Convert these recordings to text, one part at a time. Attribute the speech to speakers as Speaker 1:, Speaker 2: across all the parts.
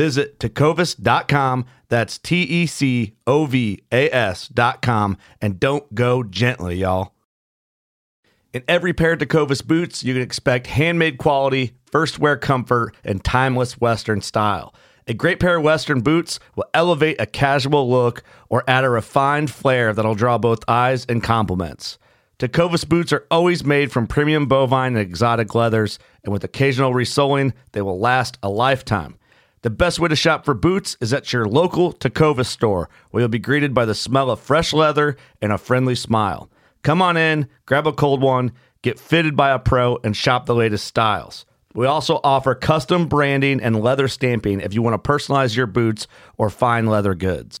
Speaker 1: Visit tecovas.com. That's T E C O V A S.com. And don't go gently, y'all. In every pair of Tecovas boots, you can expect handmade quality, first wear comfort, and timeless Western style. A great pair of Western boots will elevate a casual look or add a refined flair that'll draw both eyes and compliments. Tecovas boots are always made from premium bovine and exotic leathers, and with occasional resoling, they will last a lifetime. The best way to shop for boots is at your local Tecovas store, where you'll be greeted by the smell of fresh leather and a friendly smile. Come on in, grab a cold one, get fitted by a pro, and shop the latest styles. We also offer custom branding and leather stamping if you want to personalize your boots or fine leather goods.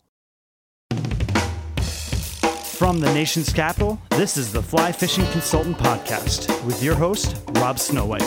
Speaker 2: From the nation's capital, this is the Fly Fishing Consultant Podcast with your host, Rob Snowhite.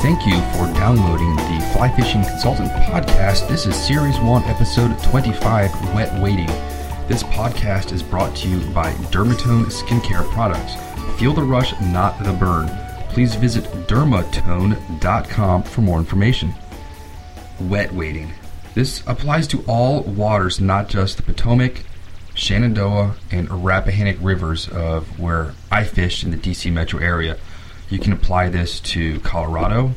Speaker 3: Thank you for downloading the Fly Fishing Consultant podcast. This is Series 1, Episode 25 Wet Wading. This podcast is brought to you by Dermatone Skincare Products. Feel the rush, not the burn. Please visit dermatone.com for more information. Wet wading. This applies to all waters, not just the Potomac, Shenandoah, and Rappahannock rivers of where I fish in the DC metro area. You can apply this to Colorado,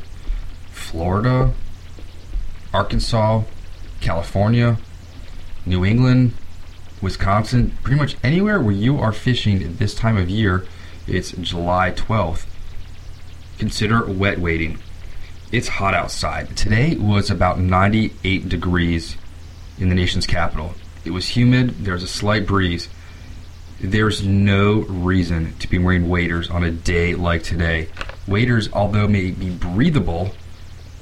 Speaker 3: Florida, Arkansas, California, New England, Wisconsin, pretty much anywhere where you are fishing at this time of year. It's July 12th. Consider wet wading. It's hot outside. Today was about 98 degrees in the nation's capital. It was humid, there's a slight breeze. There's no reason to be wearing waders on a day like today. Waders, although may be breathable,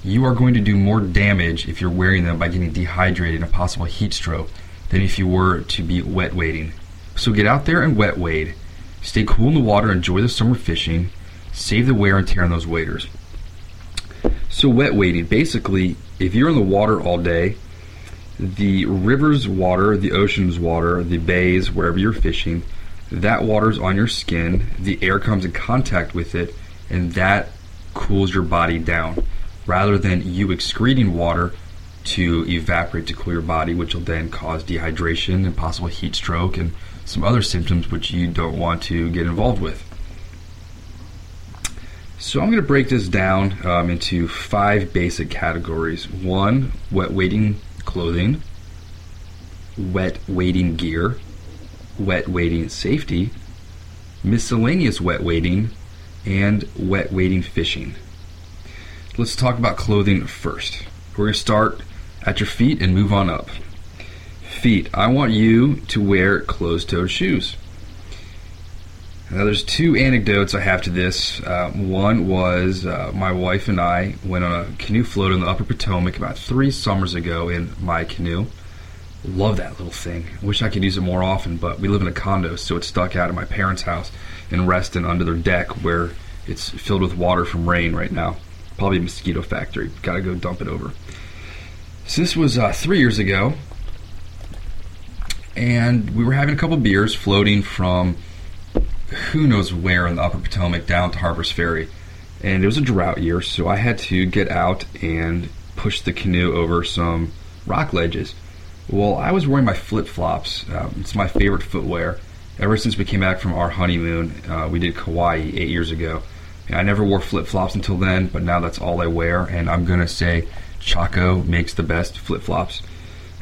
Speaker 3: you are going to do more damage if you're wearing them by getting dehydrated and a possible heat stroke than if you were to be wet wading. So get out there and wet wade. Stay cool in the water, enjoy the summer fishing, save the wear and tear on those waders. So wet wading, basically, if you're in the water all day, the river's water, the ocean's water, the bays, wherever you're fishing, that water's on your skin, the air comes in contact with it, and that cools your body down rather than you excreting water to evaporate to cool your body, which will then cause dehydration and possible heat stroke and some other symptoms which you don't want to get involved with. So I'm going to break this down um, into five basic categories. One, wet wading clothing, wet wading gear, wet wading safety, miscellaneous wet wading, and wet wading fishing. Let's talk about clothing first. We're going to start at your feet and move on up. Feet, I want you to wear closed toed shoes. Now, there's two anecdotes I have to this. Uh, one was uh, my wife and I went on a canoe float in the Upper Potomac about three summers ago in my canoe. Love that little thing. Wish I could use it more often, but we live in a condo, so it's stuck out of my parents' house in Reston under their deck where it's filled with water from rain right now. Probably mosquito factory. Gotta go dump it over. So this was uh, three years ago, and we were having a couple beers floating from who knows where in the Upper Potomac down to Harper's Ferry. And it was a drought year, so I had to get out and push the canoe over some rock ledges. Well, I was wearing my flip flops. Um, it's my favorite footwear. Ever since we came back from our honeymoon, uh, we did Kauai eight years ago. I never wore flip flops until then, but now that's all I wear. And I'm to say Chaco makes the best flip flops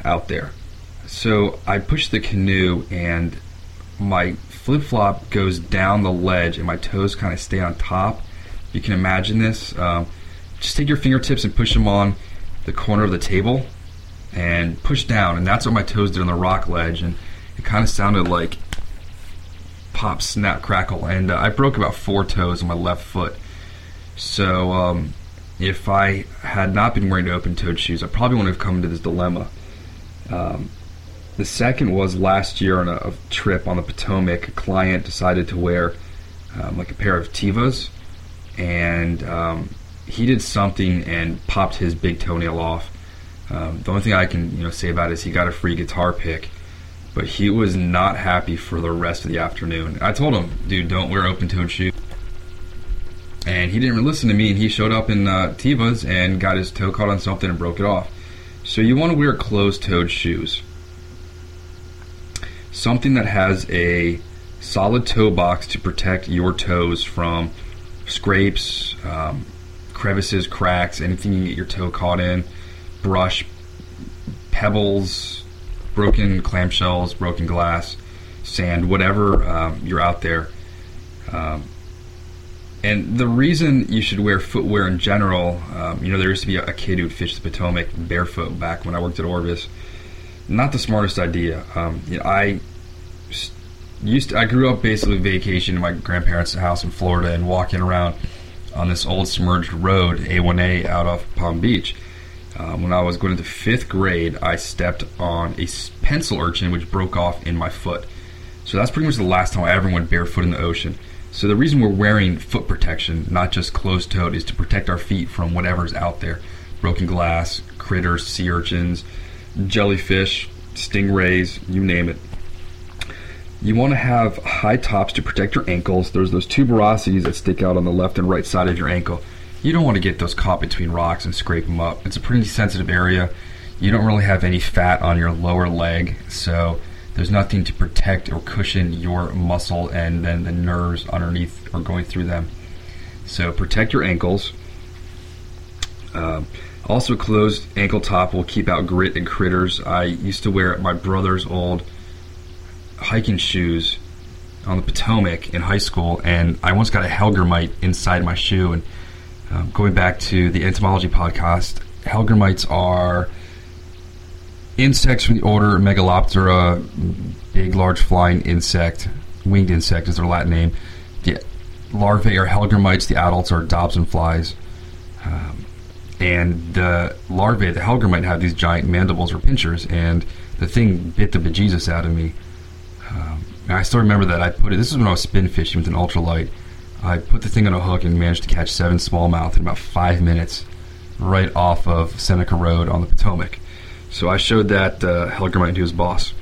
Speaker 3: out there. So I push the canoe, and my flip flop goes down the ledge and my toes kind of stay on top. You can imagine this. Um, just take your fingertips and push them on the corner of the table and push down, and that's what my toes did on the rock ledge, and it kind of sounded like pop, snap, crackle, and uh, I broke about four toes on my left foot. So um, if I had not been wearing open-toed shoes, I probably wouldn't have come to this dilemma. Um, the second was last year on a, a, trip on the Potomac. A client decided to wear um, like a pair of Tevas, and um, he did something and popped his big toenail off. Um, the only thing I can you know say about it is he got a free guitar pick, but he was not happy for the rest of the afternoon. I told him, dude, don't wear open-toed shoes. And he didn't listen to me, and he showed up in uh, Tevas and got his toe caught on something and broke it off. So you want to wear closed-toed shoes something that has a solid toe box to protect your toes from scrapes, um, crevices, cracks, anything you get your toe caught in, brush, pebbles, broken clamshells, broken glass, sand, whatever um, you're out there. Um, and the reason you should wear footwear in general, um, you know, there used to be a, a kid who'd fish the Potomac barefoot back when I worked at Orvis not the smartest idea. Um, you know, I used to, I grew up basically vacationing in my grandparents' house in Florida and walking around on this old submerged road, A1A, out of Palm Beach. Um, when I was going into fifth grade, I stepped on a pencil urchin which broke off in my foot. So that's pretty much the last time I ever went barefoot in the ocean. So the reason we're wearing foot protection, not just closed toed, is to protect our feet from whatever's out there broken glass, critters, sea urchins, jellyfish, stingrays, you name it. You want to have high tops to protect your ankles. There's those tuberosities that stick out on the left and right side of your ankle. You don't want to get those caught between rocks and scrape them up. It's a pretty sensitive area. You don't really have any fat on your lower leg, so there's nothing to protect or cushion your muscle and then the nerves underneath or going through them. So protect your ankles. Um, also, closed ankle top will keep out grit and critters. I used to wear my brother's old hiking shoes on the Potomac in high school, and I once got a Hellgrammite inside my shoe. And um, going back to the entomology podcast, Hellgrammites are insects from the order Megaloptera, big, large flying insect, winged insect is their Latin name. The larvae are Hellgrammites, the adults are dobson flies. Um, and the larvae, the Hellgrammite, have these giant mandibles or pinchers, and the thing bit the bejesus out of me. Um, I still remember that I put it. This is when I was spin fishing with an ultralight. I put the thing on a hook and managed to catch seven smallmouth in about five minutes, right off of Seneca Road on the Potomac. So I showed that uh, to his boss.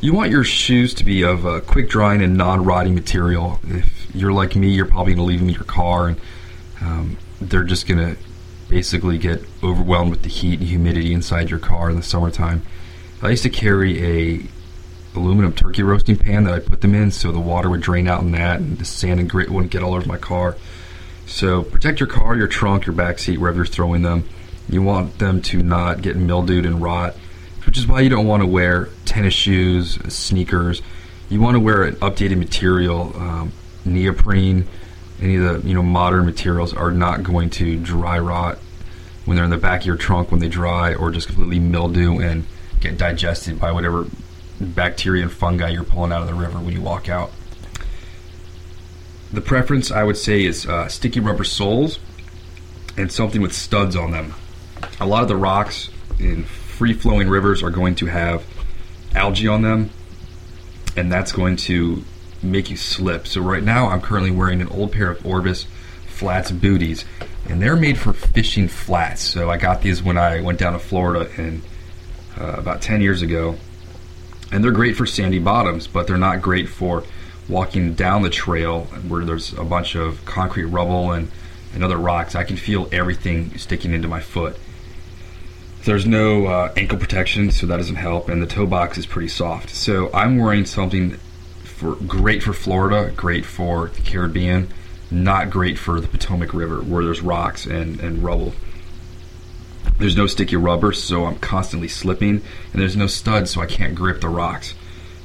Speaker 3: You want your shoes to be of a quick drying and non-rotting material. If you're like me, you're probably going to leave them in your car, and um, they're just going to basically get overwhelmed with the heat and humidity inside your car in the summertime. I used to carry a aluminum turkey roasting pan that I put them in so the water would drain out in that and the sand and grit wouldn't get all over my car. So protect your car, your trunk, your back seat, wherever you're throwing them. You want them to not get mildewed and rot, which is why you don't want to wear tennis shoes, sneakers. You want to wear an updated material, um, neoprene, any of the you know modern materials are not going to dry rot when they're in the back of your trunk when they dry or just completely mildew and get digested by whatever bacteria and fungi you're pulling out of the river when you walk out. the preference I would say is uh, sticky rubber soles and something with studs on them. A lot of the rocks in free flowing rivers are going to have algae on them, and that's going to make you slip. So, right now, I'm currently wearing an old pair of Orvis flats booties, and they're made for fishing flats. So, I got these when I went down to Florida in uh, about 10 years ago, and they're great for sandy bottoms, but they're not great for walking down the trail where there's a bunch of concrete rubble and, and other rocks. I can feel everything sticking into my foot. There's no uh, ankle protection, so that doesn't help, and the toe box is pretty soft. So I'm wearing something for great for Florida, great for the Caribbean, not great for the Potomac River where there's rocks and, and rubble. There's no sticky rubber, so I'm constantly slipping, and there's no studs, so I can't grip the rocks.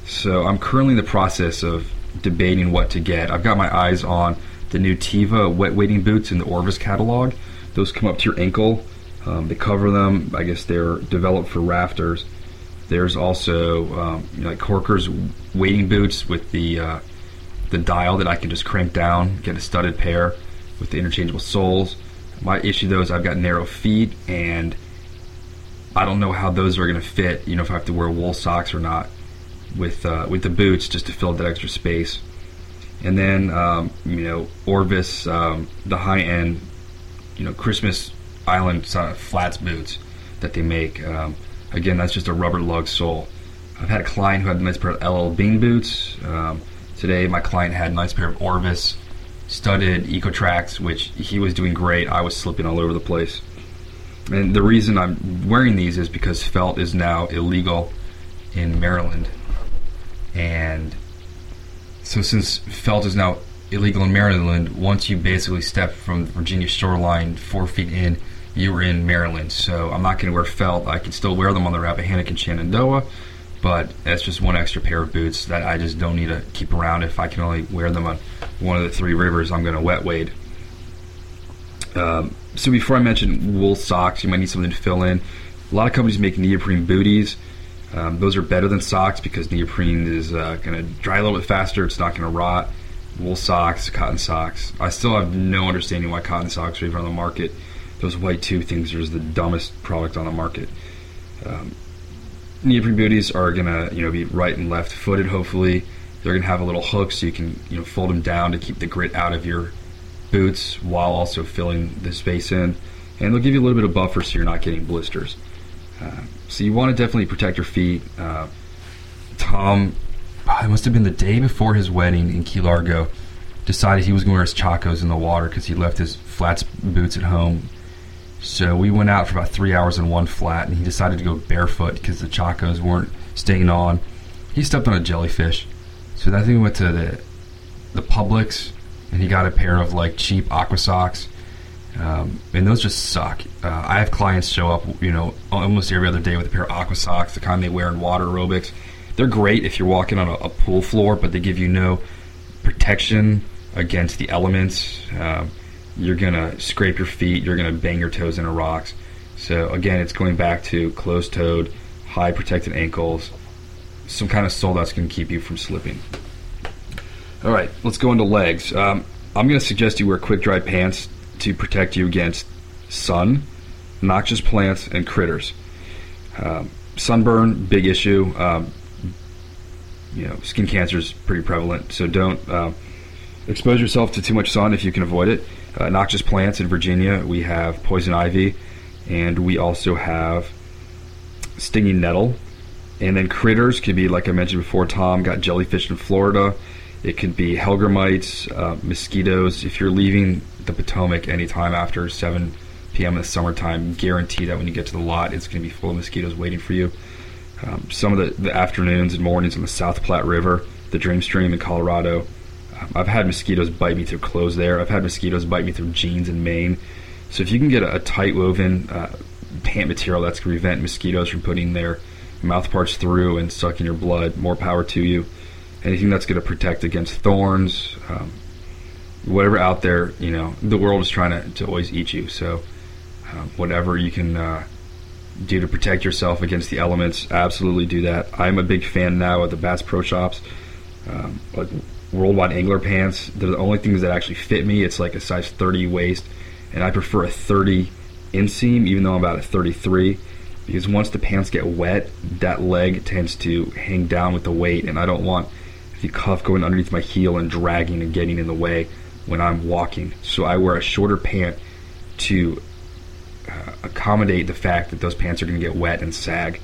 Speaker 3: So I'm currently in the process of debating what to get. I've got my eyes on the new Teva wet wading boots in the Orvis catalog. Those come up to your ankle. Um, they cover them. I guess they're developed for rafters. There's also um, you know, like Korkers wading boots with the uh, the dial that I can just crank down, get a studded pair with the interchangeable soles. My issue though is I've got narrow feet and I don't know how those are going to fit. You know, if I have to wear wool socks or not with uh, with the boots just to fill that extra space. And then um, you know Orvis, um, the high end, you know Christmas Island uh, flats boots that they make. Um, again, that's just a rubber lug sole. I've had a client who had a nice pair of LL Bean boots. Um, today, my client had a nice pair of Orvis studded Ecotrax, which he was doing great. I was slipping all over the place. And the reason I'm wearing these is because felt is now illegal in Maryland. And so, since felt is now illegal in Maryland, once you basically step from the Virginia shoreline four feet in, you're in Maryland. So, I'm not going to wear felt. I can still wear them on the Rappahannock and Shenandoah, but that's just one extra pair of boots that I just don't need to keep around. If I can only wear them on one of the three rivers, I'm going to wet wade. Um, so, before I mention wool socks, you might need something to fill in. A lot of companies make neoprene booties. Um, those are better than socks because neoprene is uh, going to dry a little bit faster. It's not going to rot. Wool socks, cotton socks. I still have no understanding why cotton socks are even on the market. Those white tube things are the dumbest product on the market. Um, neoprene booties are to you know be right and left footed. Hopefully, they're to have a little hook so you can you know fold them down to keep the grit out of your boots while also filling the space in, and they'll give you a little bit of buffer so you're not getting blisters. Uh, so you want to definitely protect your feet. Uh, Tom, it must have been the day before his wedding in Key Largo, decided he was going to wear his chacos in the water because he left his flats boots at home. So we went out for about three hours in one flat, and he decided to go barefoot because the chacos weren't staying on. He stepped on a jellyfish. So I think we went to the the Publix, and he got a pair of like cheap aqua socks. Um, and those just suck. Uh, I have clients show up, you know, almost every other day with a pair of aqua socks, the kind they wear in water aerobics. They're great if you're walking on a, a pool floor, but they give you no protection against the elements. Uh, you're gonna scrape your feet. You're gonna bang your toes into rocks. So again, it's going back to closed-toed, high protected ankles, some kind of sole that's gonna keep you from slipping. All right, let's go into legs. Um, I'm gonna suggest you wear quick dry pants to protect you against sun, noxious plants, and critters. Um, sunburn, big issue. Um, you know, skin cancer is pretty prevalent, so don't uh, expose yourself to too much sun if you can avoid it. Uh, noxious plants in Virginia, we have poison ivy, and we also have stinging nettle. And then critters could be, like I mentioned before, Tom got jellyfish in Florida. It could be hellgrammites, uh, mosquitoes. If you're leaving the Potomac anytime after 7 p.m. in the summertime, guarantee that when you get to the lot, it's going to be full of mosquitoes waiting for you. Um, some of the, the, afternoons and mornings on the South Platte River, the Dream Stream in Colorado, I've had mosquitoes bite me through clothes there. I've had mosquitoes bite me through jeans in Maine. So if you can get a, a tight woven uh, pant material that's going to prevent mosquitoes from putting their mouth parts through and sucking your blood, more power to you. Anything that's going to protect against thorns, um, whatever out there, you know, the world is trying to, to always eat you. So, uh, whatever you can uh, do to protect yourself against the elements, absolutely do that. I'm a big fan now of the Bass Pro Shops. Um, but Worldwide Angler pants. They're the only things that actually fit me. It's like a size 30 waist, and I prefer a 30 inseam, even though I'm about a 33, because once the pants get wet, that leg tends to hang down with the weight, and I don't want the cuff going underneath my heel and dragging and getting in the way when I'm walking. So I wear a shorter pant to uh, accommodate the fact that those pants are going to get wet and sag.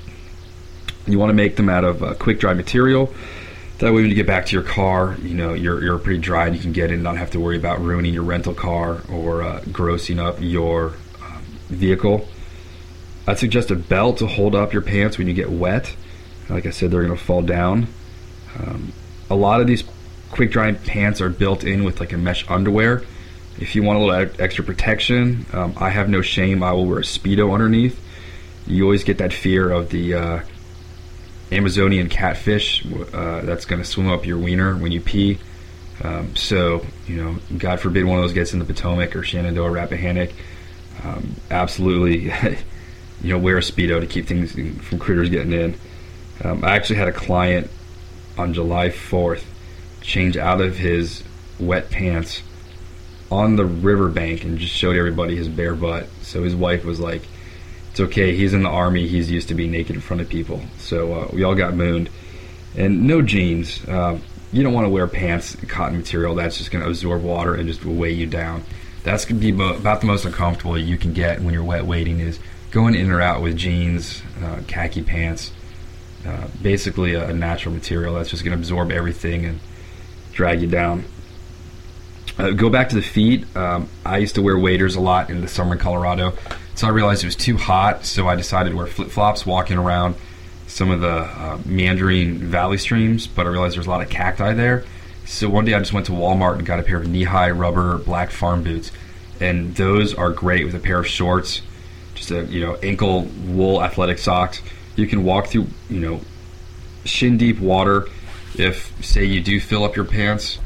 Speaker 3: You want to make them out of uh, quick dry material. That way, when you get back to your car, you know you're you're pretty dry and you can get in, and not have to worry about ruining your rental car or uh, grossing up your um, vehicle. I'd suggest a belt to hold up your pants when you get wet. Like I said, they're going to fall down. Um, a lot of these quick drying pants are built in with like a mesh underwear. If you want a little extra protection, um, I have no shame. I will wear a speedo underneath. You always get that fear of the uh, Amazonian catfish uh, that's going to swim up your wiener when you pee. Um, so, you know, God forbid one of those gets in the Potomac or Shenandoah Rappahannock. Um, absolutely, you know, wear a speedo to keep things from critters getting in. Um, I actually had a client on July 4th change out of his wet pants on the riverbank and just showed everybody his bare butt. So his wife was like, it's okay. He's in the army. He's used to being naked in front of people. So uh, we all got mooned. And no jeans. Uh, you don't want to wear pants, cotton material. That's just going to absorb water and just weigh you down. That's going to be about the most uncomfortable you can get when you're wet wading is going in or out with jeans, uh, khaki pants. Uh, basically a, a, natural material that's just going to absorb everything and drag you down. Uh, go back to the feet. Um, I used to wear waders a lot in the summer in Colorado. So I realized it was too hot, so I decided to wear flip flops walking around some of the uh, meandering valley streams. But I realized there's a lot of cacti there. So one day I just went to Walmart and got a pair of knee high rubber black farm boots. And those are great with a pair of shorts, just a you know ankle wool athletic socks. You can walk through you know shin deep water. If say you do fill up your pants,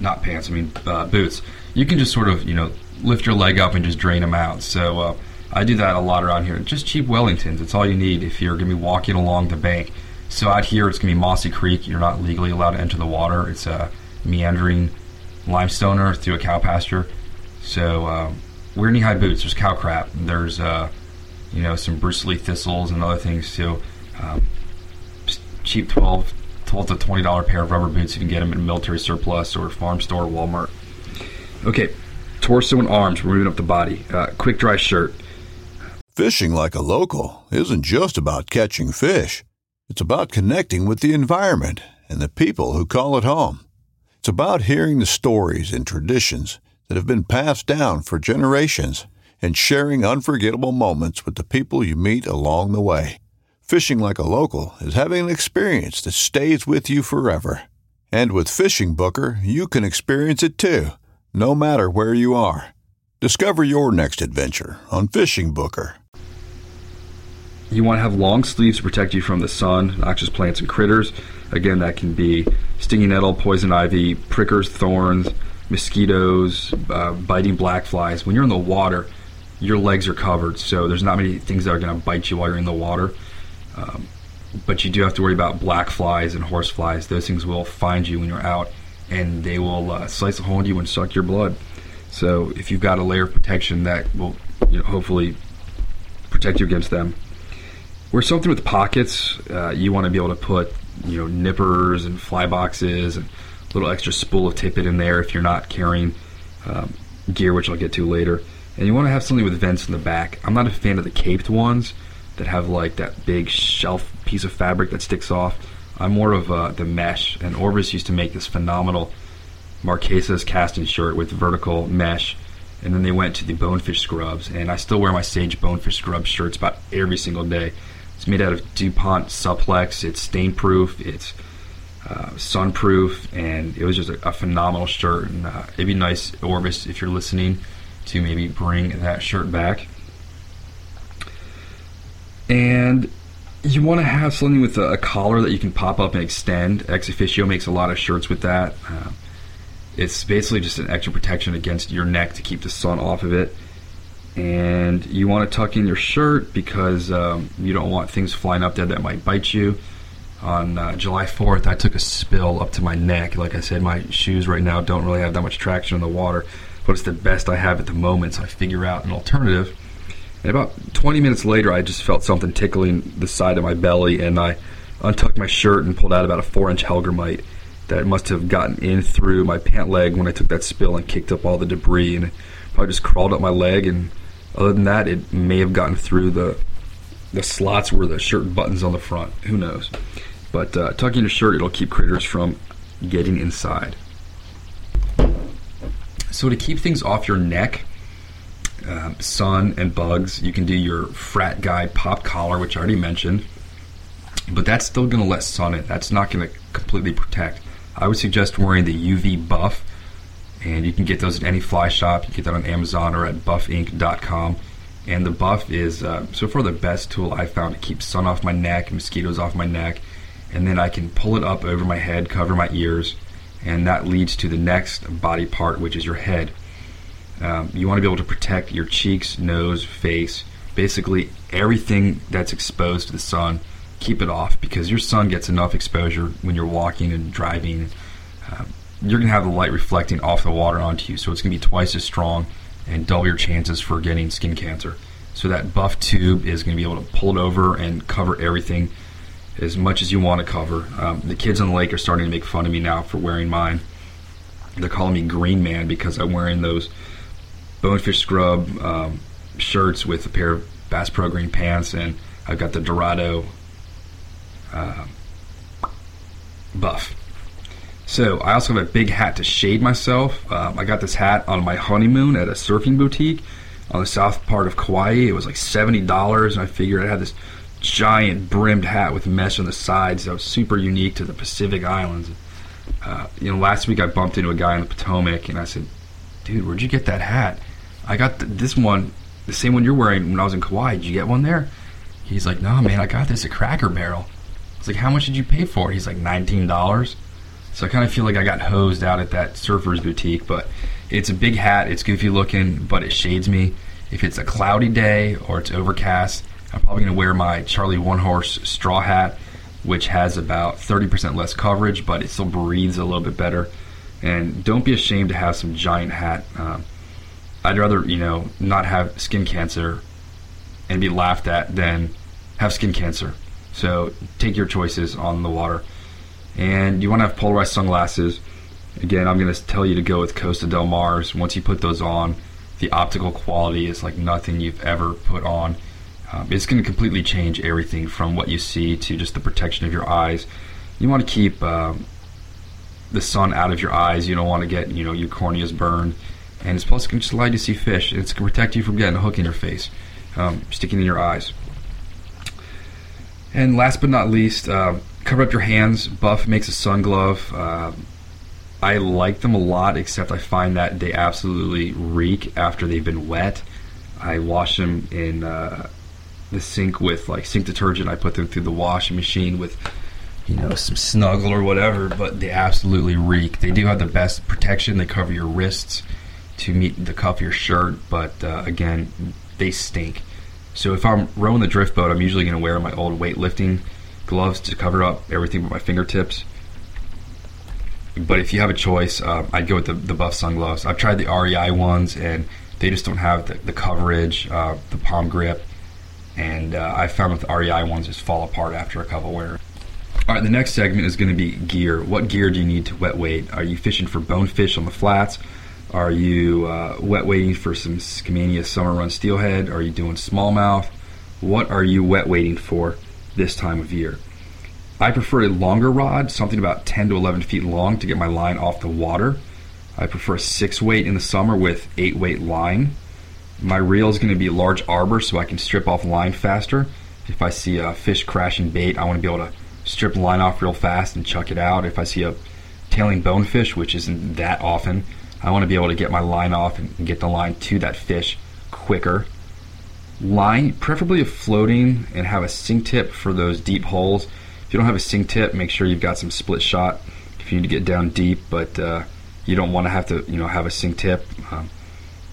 Speaker 3: not pants, I mean uh, boots, you can just sort of you know lift your leg up and just drain them out. So uh, I do that a lot around here. Just cheap Wellingtons. It's all you need if you're going to be walking along the bank. So out here, it's going to be Mossy Creek. You're not legally allowed to enter the water. It's a meandering limestoner through a cow pasture. So um, wear knee-high boots. There's cow crap. There's uh, you know some Lee thistles and other things too. Um, cheap 12, 12 to twenty dollar pair of rubber boots. You can get them in military surplus or farm store, Walmart. Okay, torso and arms. We're moving up the body. Uh, quick dry shirt.
Speaker 4: Fishing like a local isn't just about catching fish. It's about connecting with the environment and the people who call it home. It's about hearing the stories and traditions that have been passed down for generations and sharing unforgettable moments with the people you meet along the way. Fishing like a local is having an experience that stays with you forever. And with Fishing Booker, you can experience it too, no matter where you are. Discover your next adventure on Fishing Booker.
Speaker 3: You want to have long sleeves to protect you from the sun, noxious plants, and critters. Again, that can be stinging nettle, poison ivy, prickers, thorns, mosquitoes, uh, biting black flies. When you're in the water, your legs are covered, so there's not many things that are going to bite you while you're in the water. Um, but you do have to worry about black flies and horse flies. Those things will find you when you're out, and they will uh, slice a hole in you and suck your blood. So if you've got a layer of protection, that will you know, hopefully protect you against them. We're something with pockets. Uh, you want to be able to put, you know, nippers and fly boxes and a little extra spool of tippet in there if you're not carrying um, gear, which I'll get to later. And you want to have something with vents in the back. I'm not a fan of the caped ones that have like that big shelf piece of fabric that sticks off. I'm more of uh, the mesh. And Orvis used to make this phenomenal Marquesas casting shirt with vertical mesh. And then they went to the bonefish scrubs. And I still wear my Sage bonefish scrub shirts about every single day. It's made out of DuPont Supplex. It's stain proof. It's uh, sunproof, and it was just a, a phenomenal shirt. And uh, it'd be nice, Orvis, if you're listening, to maybe bring that shirt back. And you want to have something with a, a, collar that you can pop up and extend. Ex Officio makes a lot of shirts with that. Uh, it's basically just an extra protection against your neck to keep the sun off of it and you want to tuck in your shirt because um, you don't want things flying up there that might bite you. On uh, July 4th, I took a spill up to my neck. Like I said, my shoes right now don't really have that much traction in the water, but it's the best I have at the moment, so I figure out an alternative. And about 20 minutes later, I just felt something tickling the side of my belly, and I untucked my shirt and pulled out about a four inch hellgrammite that must have gotten in through my pant leg when I took that spill and kicked up all the debris. And probably just crawled up my leg. And other than that, it may have gotten through the the slots where the shirt buttons on the front. Who knows? But uh, tucking your shirt, it'll keep critters from getting inside. So to keep things off your neck, um, sun and bugs, you can do your frat guy pop collar, which I already mentioned. But that's still going to let sun in. That's not going to completely protect. I would suggest wearing the UV buff, and you can get those at any fly shop. You get that on Amazon or at buffinc.com. And the buff is uh, so far the best tool I found to keep sun off my neck, mosquitoes off my neck, and then I can pull it up over my head, cover my ears, and that leads to the next body part, which is your head. Um, you want to be able to protect your cheeks, nose, face, basically everything that's exposed to the sun. Keep it off because your sun gets enough exposure when you're walking and driving. Uh, you're going to have the light reflecting off the water onto you, so it's going to be twice as strong and double your chances for getting skin cancer. So that buff tube is going to be able to pull it over and cover everything as much as you want to cover. Um, the kids on the lake are starting to make fun of me now for wearing mine. They're calling me Green Man because I'm wearing those bonefish scrub um, shirts with a pair of Bass Pro Green pants, and I've got the Dorado uh, buff. So I also have a big hat to shade myself. Um, I got this hat on my honeymoon at a surfing boutique on the south part of Kauai. It was like seventy dollars, and I figured I had this giant brimmed hat with mesh on the sides that was super unique to the Pacific Islands. Uh, you know, last week I bumped into a guy in the Potomac, and I said, "Dude, where'd you get that hat?" I got th- this one, the same one you're wearing when I was in Kauai. Did you get one there? He's like, "No, man, I got this at Cracker Barrel." I was like, "How much did you pay for it?" He's like, 19 dollars." So I kind of feel like I got hosed out at that surfer's boutique, but it's a big hat. It's goofy looking, but it shades me. If it's a cloudy day or it's overcast, I'm probably going to wear my Charlie One Horse straw hat, which has about 30% less coverage, but it still breathes a little bit better. And don't be ashamed to have some giant hat. Um, I'd rather, you know, not have skin cancer and be laughed at than have skin cancer. So take your choices on the water. And you want to have polarized sunglasses. Again, I'm going to tell you to go with Costa Del Mars. Once you put those on, the optical quality is like nothing you've ever put on. Um, it's going to completely change everything from what you see to just the protection of your eyes. You want to keep um, the sun out of your eyes. You don't want to get you know your corneas burned, and it's plus going to just allow you to see fish. It's going to protect you from getting a hook in your face, um, sticking in your eyes. And last but not least, uh, cover up your hands. Buff makes a sun glove. Uh, I like them a lot, except I find that they absolutely reek after they've been wet. I wash them in uh, the sink with like sink detergent. I put them through the washing machine with you know some snuggle or whatever, but they absolutely reek. They do have the best protection. They cover your wrists to meet the cuff of your shirt, but uh, again, they stink. So if I'm rowing the drift boat, I'm usually going to wear my old weightlifting gloves to cover up everything but my fingertips. But if you have a choice, uh, I'd go with the, the buff sunglasses. I've tried the REI ones, and they just don't have the, the coverage, uh, the palm grip, and uh, I found that the REI ones just fall apart after a couple wear. All right, the next segment is going to be gear. What gear do you need to wet wade? Are you fishing for bonefish on the flats? Are you uh, wet wading for some Skamania summer run steelhead? Are you doing smallmouth? What are you wet wading for this time of year? I prefer a longer rod, something about 10 to 11 feet long to get my line off the water. I prefer a six weight in the summer with eight weight line. My reel is going to be a large arbor so I can strip off line faster. If I see a fish crashing bait, I want to be able to strip line off real fast and chuck it out. If I see a tailing bonefish, which isn't that often, I want to be able to get my line off and get the line to that fish quicker. Line, preferably a floating, and have a sink tip for those deep holes. If you don't have a sink tip, make sure you've got some split shot if you need to get down deep, but uh, you don't want to have to, you know, have a sink tip. Um,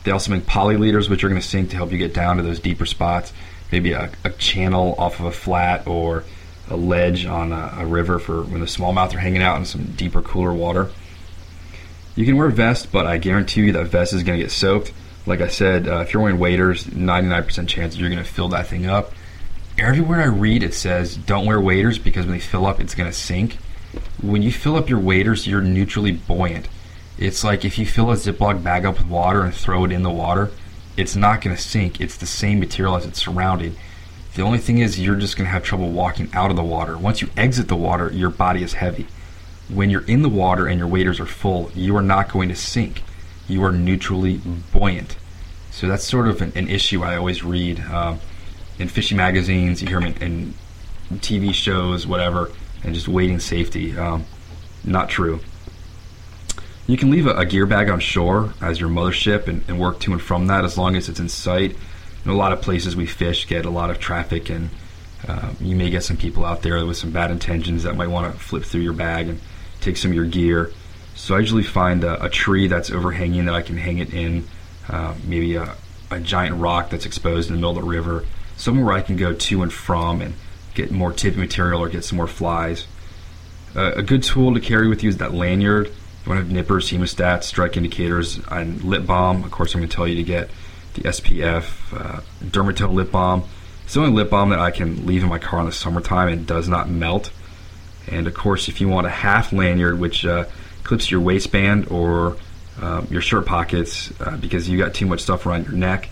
Speaker 3: they also make poly leaders, which are going to sink to help you get down to those deeper spots. Maybe a, a channel off of a flat or a ledge on a, a river for when the smallmouth are hanging out in some deeper, cooler water. You can wear a vest, but I guarantee you that vest is going to get soaked. Like I said, uh, if you're wearing waders, 99% chance you're going to fill that thing up. Everywhere I read, it says don't wear waders because when they fill up, it's going to sink. When you fill up your waders, you're neutrally buoyant. It's like if you fill a Ziploc bag up with water and throw it in the water, it's not going to sink. It's the same material as it's surrounding. The only thing is, you're just going to have trouble walking out of the water. Once you exit the water, your body is heavy. When you're in the water and your waders are full, you are not going to sink. You are neutrally buoyant. So that's sort of an, an issue I always read um, in fishing magazines. You hear them in, in TV shows, whatever, and just wading safety. Um, not true. You can leave a, a, gear bag on shore as your mothership and, and, work to and from that as long as it's in sight. In a lot of places we fish get a lot of traffic, and uh, you may get some people out there with some bad intentions that might want to flip through your bag and take some of your gear. So I usually find a, a tree that's overhanging that I can hang it in, uh, maybe a, a giant rock that's exposed in the middle of the river, somewhere where I can go to and from and get more tipping material or get some more flies. Uh, a good tool to carry with you is that lanyard you want to have nippers, hemostats, strike indicators, and lip balm. Of course, I'm going to tell you to get the SPF, uh, Dermatone lip balm. It's the only lip balm that I can leave in my car in the summertime and does not melt. And of course, if you want a half lanyard, which uh, clips your waistband or um, your shirt pockets uh, because you got too much stuff around your neck,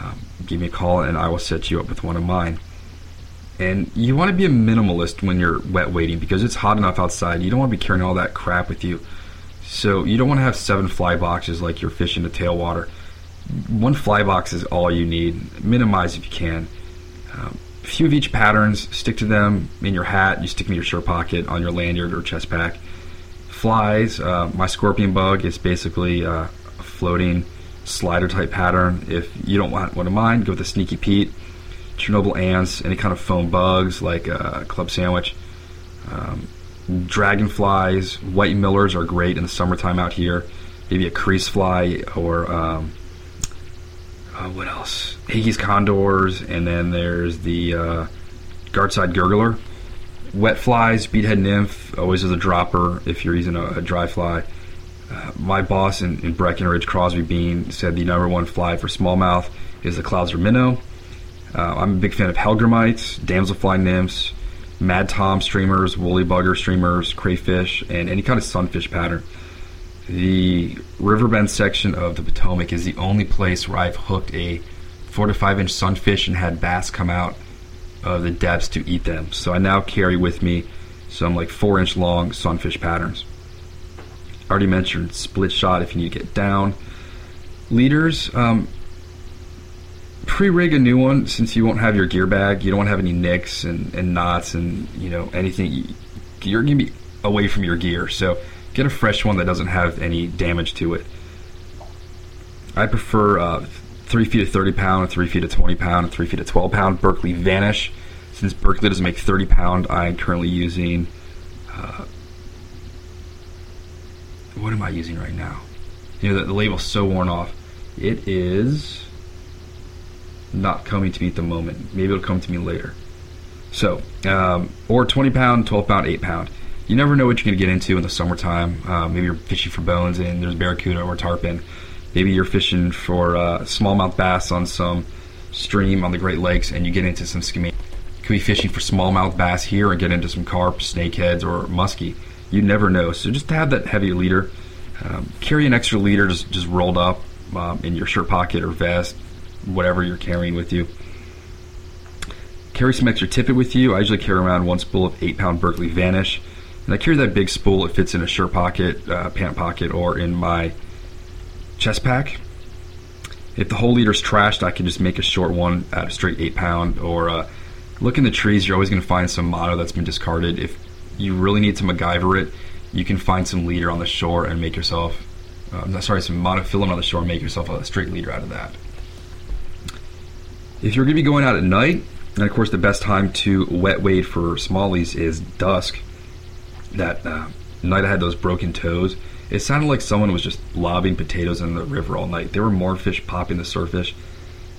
Speaker 3: um, give me a call and I will set you up with one of mine. And you want to be a minimalist when you're wet wading because it's hot enough outside. You don't want to be carrying all that crap with you so you don't want to have seven fly boxes like you're fishing the tailwater. One fly box is all you need. Minimize if you can. Um, few of each patterns, stick to them in your hat. You stick them in your shirt pocket, on your lanyard or chest pack. Flies, uh, my scorpion bug is basically uh, a floating slider type pattern. If you don't want one of mine, go with a Sneaky Pete, Chernobyl ants, any kind of foam bugs like a club sandwich. Um, dragonflies, white millers are great in the summertime out here. Maybe a crease fly or um, uh, what else? Hagee's condors, and then there's the uh, Gartside gurgler. Wet flies, beadhead nymph, always as a dropper if you're using a, a dry fly. Uh, my boss in, in, Breckenridge, Crosby Bean, said the number one fly for smallmouth is the Clouser minnow. Uh, I'm a big fan of hellgrammites, damselfly nymphs, Mad Tom streamers, woolly bugger streamers, crayfish, and any kind of sunfish pattern. The Riverbend section of the Potomac is the only place where I've hooked a four to five inch sunfish and had bass come out of the depths to eat them. So I now carry with me some like four inch long sunfish patterns. I already mentioned split shot if you need to get down. Leaders, um, pre-rig a new one since you won't have your gear bag. You don't want to have any nicks and, and knots and you know anything. You're gonna be away from your gear, so get a fresh one that doesn't have any damage to it. I prefer uh, three feet of 30 pound, three feet of 20 pound, three feet of 12 pound Berkley Vanish. Since Berkley doesn't make 30 pound, I'm currently using. Uh, what am I using right now? You know the, the label's so worn off. It is not coming to me at the moment. Maybe it'll come to me later. So, um, or 20 pound, 12 pound, 8 pound. You never know what you're going to get into in the summertime. Uh, maybe you're fishing for bones and there's barracuda or tarpon. Maybe you're fishing for uh, smallmouth bass on some stream on the Great Lakes and you get into some skimming. You could be fishing for smallmouth bass here and get into some carp, snakeheads, or muskie. You never know. So just to have that heavy leader, um, carry an extra leader just, just rolled up um, in your shirt pocket or vest whatever you're carrying with you. Carry some extra tippet with you. I usually carry around one spool of 8 pound Berkley Vanish. And I carry that big spool. It fits in a shirt pocket, uh, pant pocket, or in my chest pack. If the whole leader's trashed, I can just make a short one at a straight 8 pound. Or uh, look in the trees, you're always going to find some mono that's been discarded. If you really need to MacGyver it, you can find some leader on the shore and make yourself, uh, sorry, some monofilament on the shore and make yourself a straight leader out of that. If you're going to be going out at night, and of course the best time to wet wade for smallies is dusk. That uh, night I had those broken toes. It sounded like someone was just lobbing potatoes in the river all night. There were more fish popping the surface,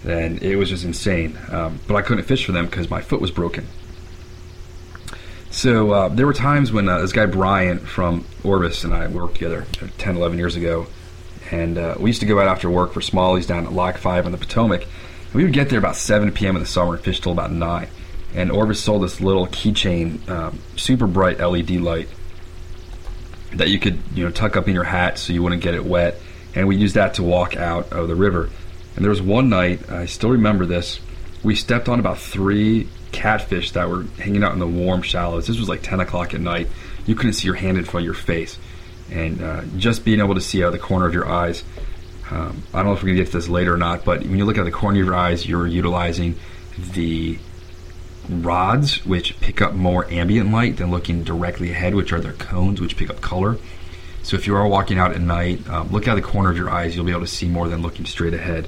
Speaker 3: and it was just insane. Um, but I couldn't fish for them because my foot was broken. So uh, there were times when uh, this guy Brian from Orvis and I worked together 10, 11 years ago, and uh, we used to go out after work for smallies down at Lock 5 on the Potomac. We would get there about 7 p.m. in the summer and fish till about 9. And Orvis sold this little keychain, um, super bright LED light that you could you know tuck up in your hat so you wouldn't get it wet. And we used that to walk out of the river. And there was one night, I still remember this, we stepped on about three catfish that were hanging out in the warm shallows. This was like 10 o'clock at night. You couldn't see your hand in front of your face. And uh, just being able to see out of the corner of your eyes, um, I don't know if we're to get to this later or not, but when you look out of the corner of your eyes, you're utilizing the rods, which pick up more ambient light than looking directly ahead, which are their cones, which pick up color. So if you are walking out at night, um, look out of the corner of your eyes. You'll be able to see more than looking straight ahead.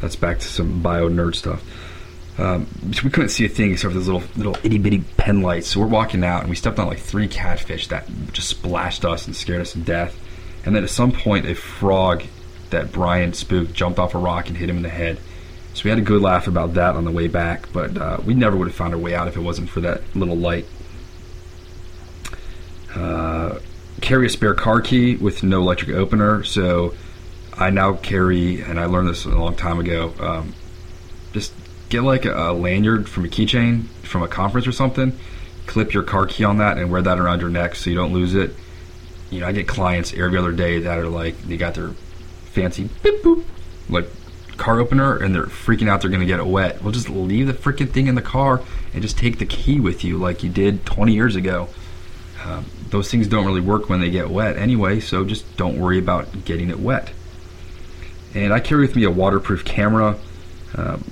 Speaker 3: That's back to some bio nerd stuff. Um, so we couldn't see a thing except for those little little itty bitty pen lights. So we're walking out and we stepped on like three catfish that just splashed us and scared us to death. And then at some point, a frog that Brian spooked jumped off a rock and hit him in the head. So we had a good laugh about that on the way back, but uh, we never would have found our way out if it wasn't for that little light. Uh, carry a spare car key with no electric opener. So I now carry, and I learned this a long time ago. Um, just get like a, a lanyard from a keychain from a conference or something. Clip your car key on that and wear that around your neck so you don't lose it. You know, I get clients every other day that are like they got their fancy boop like car opener and they're freaking out they're going to get it wet. Well, just leave the freaking thing in the car and just take the key with you like you did 20 years ago. Um, those things don't really work when they get wet anyway, so just don't worry about getting it wet. And I carry with me a waterproof camera. Um,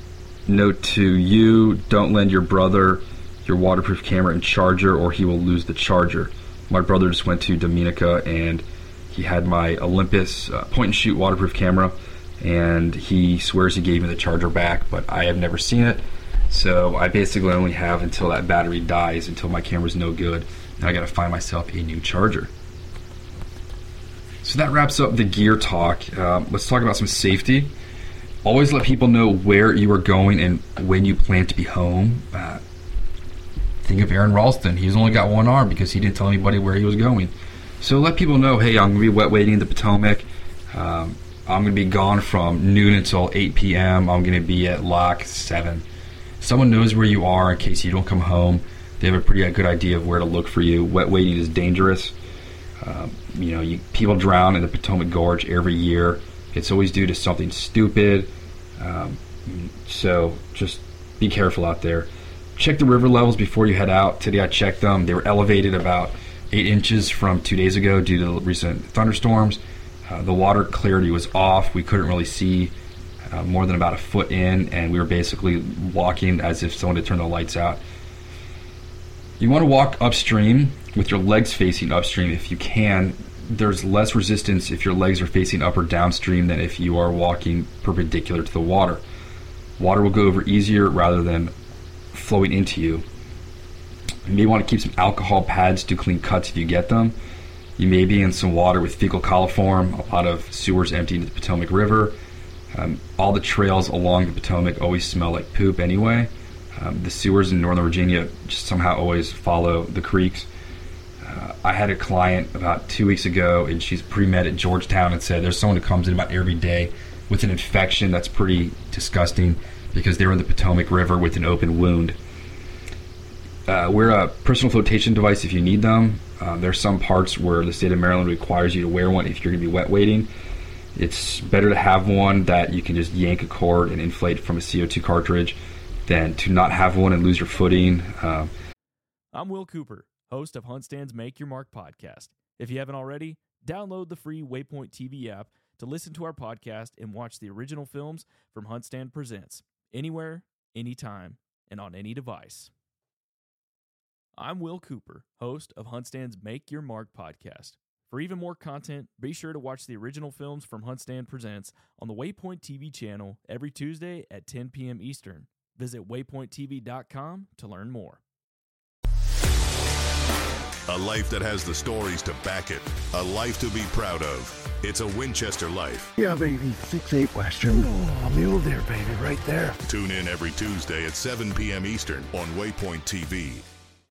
Speaker 3: note to you don't lend your brother your waterproof camera and charger or he will lose the charger. My brother just went to Dominica and he had my Olympus uh, point and shoot waterproof camera and he swears he gave me the charger back, but I have never seen it. So I basically only have until that battery dies, until my camera's no good, and I gotta find myself a new charger. So that wraps up the gear talk. Um, let's talk about some safety. Always let people know where you are going and when you plan to be home. Uh, think of Aron Ralston. He's only got one arm because he didn't tell anybody where he was going. So let people know, hey, I'm gonna be wet wading in the Potomac. Um, I'm going to be gone from noon until 8 p.m. I'm going to be at lock 7. Someone knows where you are in case you don't come home. They have a pretty good idea of where to look for you. Wet wading is dangerous. Um, you know, you, people drown in the Potomac Gorge every year. It's always due to something stupid. Um, so just be careful out there. Check the river levels before you head out. Today I checked them. They were elevated about 8 inches from two days ago due to recent thunderstorms. Uh, the water clarity was off. We couldn't really see uh, more than about a foot in, and we were basically walking as if someone had turned the lights out. You want to walk upstream with your legs facing upstream if you can. There's less resistance if your legs are facing up or downstream than if you are walking perpendicular to the water. Water will go over easier rather than flowing into you. You may want to keep some alcohol pads to clean cuts if you get them. You may be in some water with fecal coliform, a lot of sewers empty into the Potomac River. Um, all the trails along the Potomac always smell like poop anyway. Um, the sewers in Northern Virginia just somehow always follow the creeks. Uh, I had a client about two weeks ago, and she's pre med at Georgetown and said there's someone who comes in about every day with an infection that's pretty disgusting because they're in the Potomac River with an open wound. Uh, we're a personal flotation device if you need them. Um, there's some parts where the state of Maryland requires you to wear one if you're going to be wet wading. It's better to have one that you can just yank a cord and inflate from a CO2 cartridge than to not have one and lose your footing. Um,
Speaker 5: I'm Will Cooper, host of HuntStand's Make Your Mark podcast. If you haven't already, download the free Waypoint TV app to listen to our podcast and watch the original films from HuntStand Presents anywhere, anytime, and on any device. I'm Will Cooper, host of HuntStand's Make Your Mark podcast. For even more content, be sure to watch the original films from HuntStand Presents on the Waypoint TV channel every Tuesday at 10 p.m. Eastern. Visit waypointtv.com to learn more.
Speaker 6: A life that has the stories to back it. A life to be proud of. It's a Winchester life.
Speaker 7: Yeah, baby. Six eight Western. Oh, mule deer, baby, right there.
Speaker 6: Tune in every Tuesday at 7 p.m. Eastern on Waypoint TV.